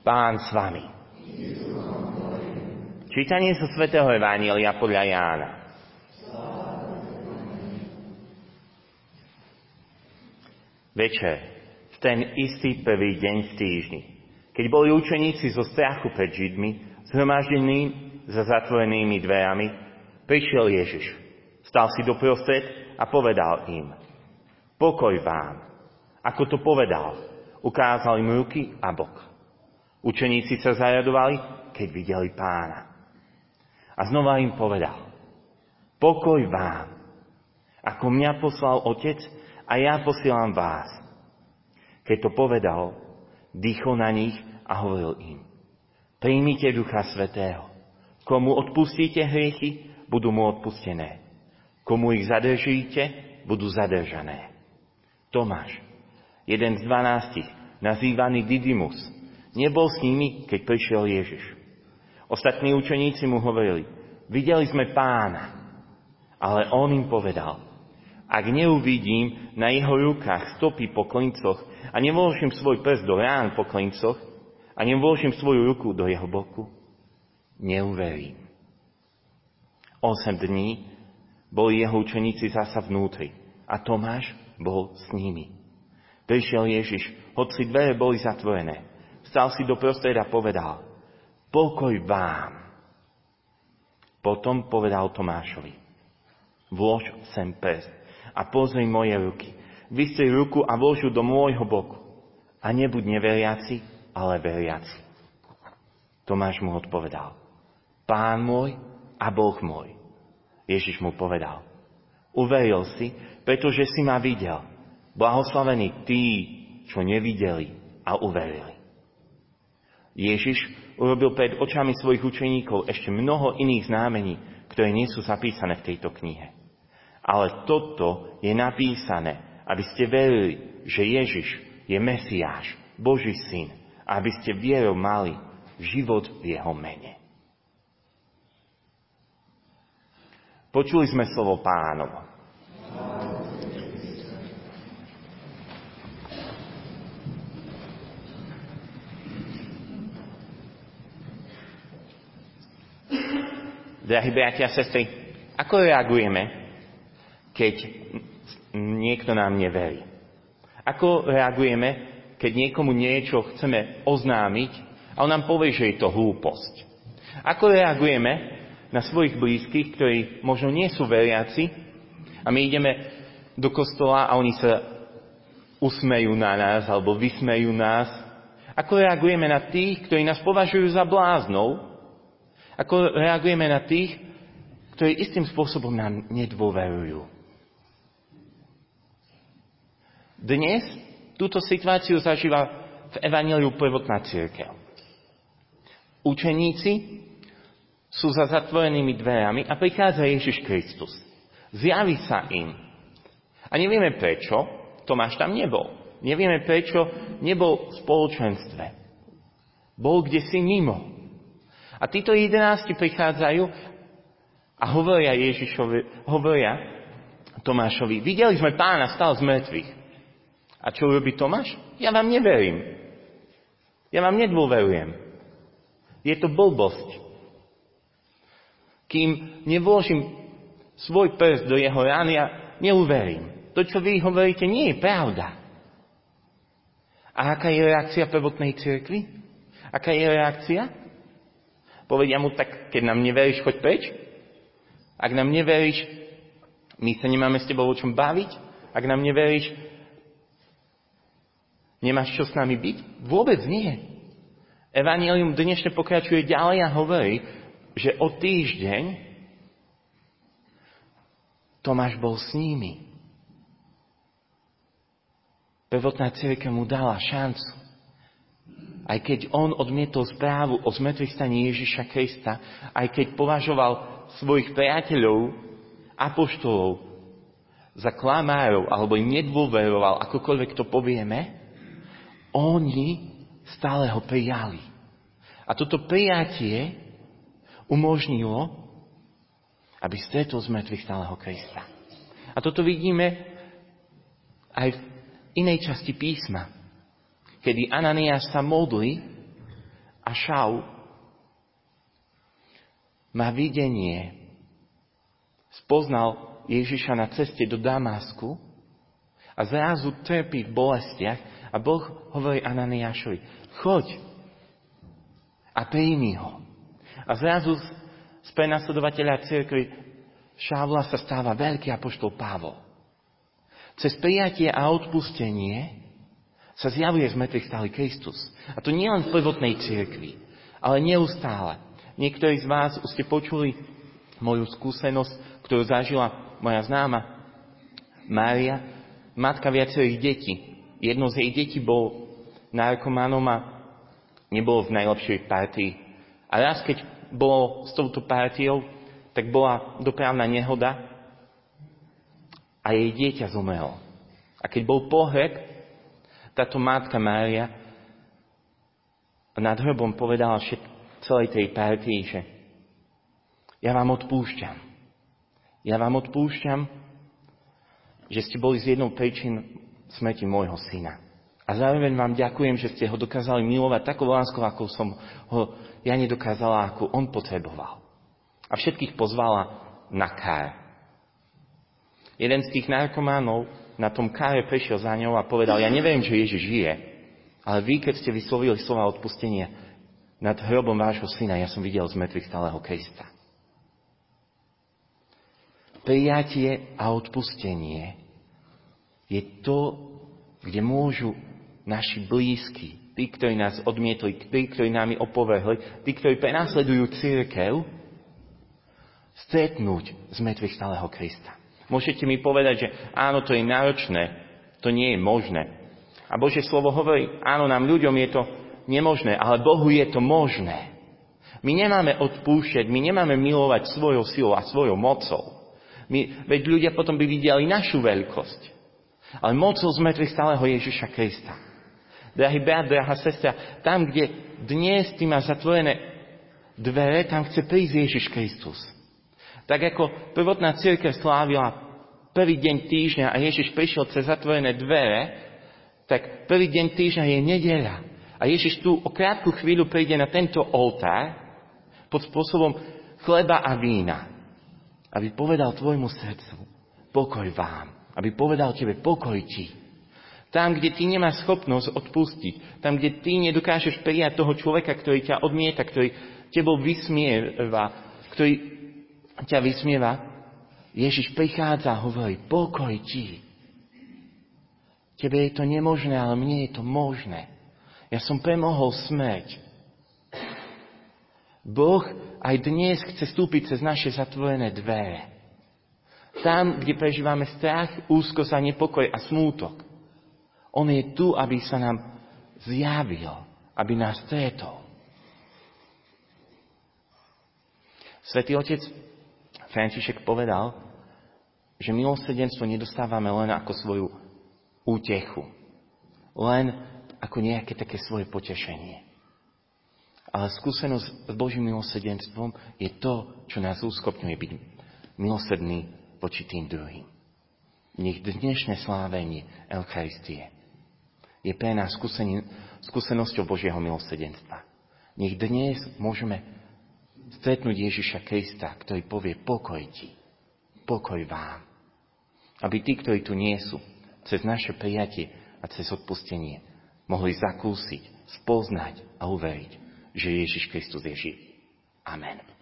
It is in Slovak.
Pán s vami. Čítanie zo svätého Evánielia podľa Jána. Večer, v ten istý prvý deň v týždni, keď boli učeníci zo strachu pred Židmi, zhromaždení za zatvorenými dverami, prišiel Ježiš. Stal si doprostred a povedal im, pokoj vám. Ako to povedal, ukázal im ruky a bok. Učeníci sa zajadovali, keď videli pána. A znova im povedal, pokoj vám. Ako mňa poslal Otec, a ja posielam vás. Keď to povedal, dýchol na nich a hovoril im, príjmite Ducha Svetého. Komu odpustíte hriechy, budú mu odpustené. Komu ich zadržíte, budú zadržané. Tomáš, jeden z dvanástich, nazývaný Didymus, nebol s nimi, keď prišiel Ježiš. Ostatní učeníci mu hovorili, videli sme pána. Ale on im povedal, ak neuvidím na jeho rukách stopy po klincoch a nevložím svoj prst do rán po klincoch a nevložím svoju ruku do jeho boku, neuverím. Osem dní boli jeho učeníci zasa vnútri a Tomáš bol s nimi. Prišiel Ježiš, hoci dvere boli zatvorené. Stal si do prostredia a povedal, pokoj vám. Potom povedal Tomášovi, vlož sem prst a pozri moje ruky. Vystri ruku a vlož do môjho boku. A nebuď neveriaci, ale veriaci. Tomáš mu odpovedal. Pán môj a Boh môj. Ježiš mu povedal. Uveril si, pretože si ma videl. Blahoslavení tí, čo nevideli a uverili. Ježiš urobil pred očami svojich učeníkov ešte mnoho iných znamení, ktoré nie sú zapísané v tejto knihe. Ale toto je napísané, aby ste verili, že Ježiš je Mesiáš, Boží syn, a aby ste vierou mali život v jeho mene. Počuli sme slovo pánovo. Drahí bratia a sestry, ako reagujeme, keď niekto nám neverí? Ako reagujeme, keď niekomu niečo chceme oznámiť a on nám povie, že je to hlúposť? Ako reagujeme na svojich blízkych, ktorí možno nie sú veriaci a my ideme do kostola a oni sa usmejú na nás alebo vysmejú nás? Ako reagujeme na tých, ktorí nás považujú za bláznou? Ako reagujeme na tých, ktorí istým spôsobom nám nedôverujú? Dnes túto situáciu zažíva v Evangeliu prvotná církev. Učeníci sú za zatvorenými dverami a prichádza Ježiš Kristus. Zjaví sa im. A nevieme prečo, Tomáš tam nebol. Nevieme prečo nebol v spoločenstve. Bol kde si mimo. A títo jedenácti prichádzajú a hovoria Ježišovi, hovoria Tomášovi, videli sme pána, stal z mŕtvych. A čo robí Tomáš? Ja vám neverím. Ja vám nedôverujem. Je to blbosť. Kým nevložím svoj prst do jeho rány, ja neuverím. To, čo vy hovoríte, nie je pravda. A aká je reakcia prvotnej cirkvi? Aká je reakcia? Povedia mu, tak keď nám neveríš, choď preč. Ak nám neveríš, my sa nemáme s tebou o čom baviť. Ak nám neveríš, Nemáš čo s nami byť? Vôbec nie. Evangelium dnešne pokračuje ďalej a hovorí, že o týždeň Tomáš bol s nimi. Prvotná církev mu dala šancu. Aj keď on odmietol správu o zmrtvých staní Ježiša Krista, aj keď považoval svojich priateľov, apoštolov za klamárov, alebo im nedôveroval, akokoľvek to povieme, oni stále ho prijali. A toto prijatie umožnilo, aby stretol z mŕtvych stáleho Krista. A toto vidíme aj v inej časti písma, kedy Ananiáš sa modlí A Šaul má videnie, spoznal Ježiša na ceste do Damasku a zrazu trpí v bolestiach a Boh hovorí Ananiášovi, choď a príjmi ho. A zrazu z prenasledovateľa cirkvi Šávla sa stáva veľký apoštol Pavol. Cez prijatie a odpustenie sa zjavuje z mŕtvych stály Kristus. A to nie len v prvotnej cirkvi, ale neustále. Niektorí z vás už ste počuli moju skúsenosť, ktorú zažila moja známa Mária, matka viacerých detí. Jedno z jej detí bol narkománom a nebolo v najlepšej partii. A raz, keď bolo s touto partiou, tak bola dopravná nehoda a jej dieťa zomrelo. A keď bol pohreb, táto mátka Mária nad hrobom povedala všet, celej tej partii, že ja vám odpúšťam. Ja vám odpúšťam, že ste boli z jednou príčin smrti môjho syna. A zároveň vám ďakujem, že ste ho dokázali milovať takou láskou, ako som ho ja nedokázala, ako on potreboval. A všetkých pozvala na kár. Jeden z tých narkománov na tom káre prešiel za ňou a povedal, ja neviem, že Ježiš žije, ale vy, keď ste vyslovili slova odpustenia nad hrobom vášho syna, ja som videl z mŕtvych stáleho Krista. Prijatie a odpustenie je to, kde môžu naši blízki, tí, ktorí nás odmietli, tí, ktorí nami opovrhli, tí, ktorí prenasledujú církev, stretnúť z mŕtvych stáleho Krista. Môžete mi povedať, že áno, to je náročné, to nie je možné. A Božie slovo hovorí, áno, nám ľuďom je to nemožné, ale Bohu je to možné. My nemáme odpúšťať, my nemáme milovať svojou silou a svojou mocou. My, veď ľudia potom by videli našu veľkosť. Ale mocou sme stáleho Ježiša Krista. Drahý brat, drahá sestra, tam, kde dnes ty máš zatvorené dvere, tam chce prísť Ježiš Kristus. Tak ako prvotná církev slávila prvý deň týždňa a Ježiš prišiel cez zatvorené dvere, tak prvý deň týždňa je nedeľa. A Ježiš tu o krátku chvíľu príde na tento oltár pod spôsobom chleba a vína. Aby povedal tvojmu srdcu, pokoj vám. Aby povedal tebe, pokoj ti. Tam, kde ty nemáš schopnosť odpustiť, tam, kde ty nedokážeš prijať toho človeka, ktorý ťa odmieta, ktorý tebou vysmieva, ktorý ťa vysmieva, Ježiš prichádza a hovorí, pokoj ti. Tebe je to nemožné, ale mne je to možné. Ja som premohol smrť. Boh aj dnes chce stúpiť cez naše zatvorené dvere. Tam, kde prežívame strach, úzkosť a nepokoj a smútok. On je tu, aby sa nám zjavil, aby nás stretol. Svetý Otec František povedal, že milosrdenstvo nedostávame len ako svoju útechu, len ako nejaké také svoje potešenie. Ale skúsenosť s Božím milosrdenstvom je to, čo nás úskopňuje byť milosrdný voči tým druhým. Nech dnešné slávenie Eucharistie je pre nás skúsenosťou Božieho milosrdenstva. Nech dnes môžeme stretnúť Ježiša Krista, ktorý povie pokoj ti, pokoj vám. Aby tí, ktorí tu nie sú, cez naše prijatie a cez odpustenie mohli zakúsiť, spoznať a uveriť, že Ježiš Kristus je živý. Amen.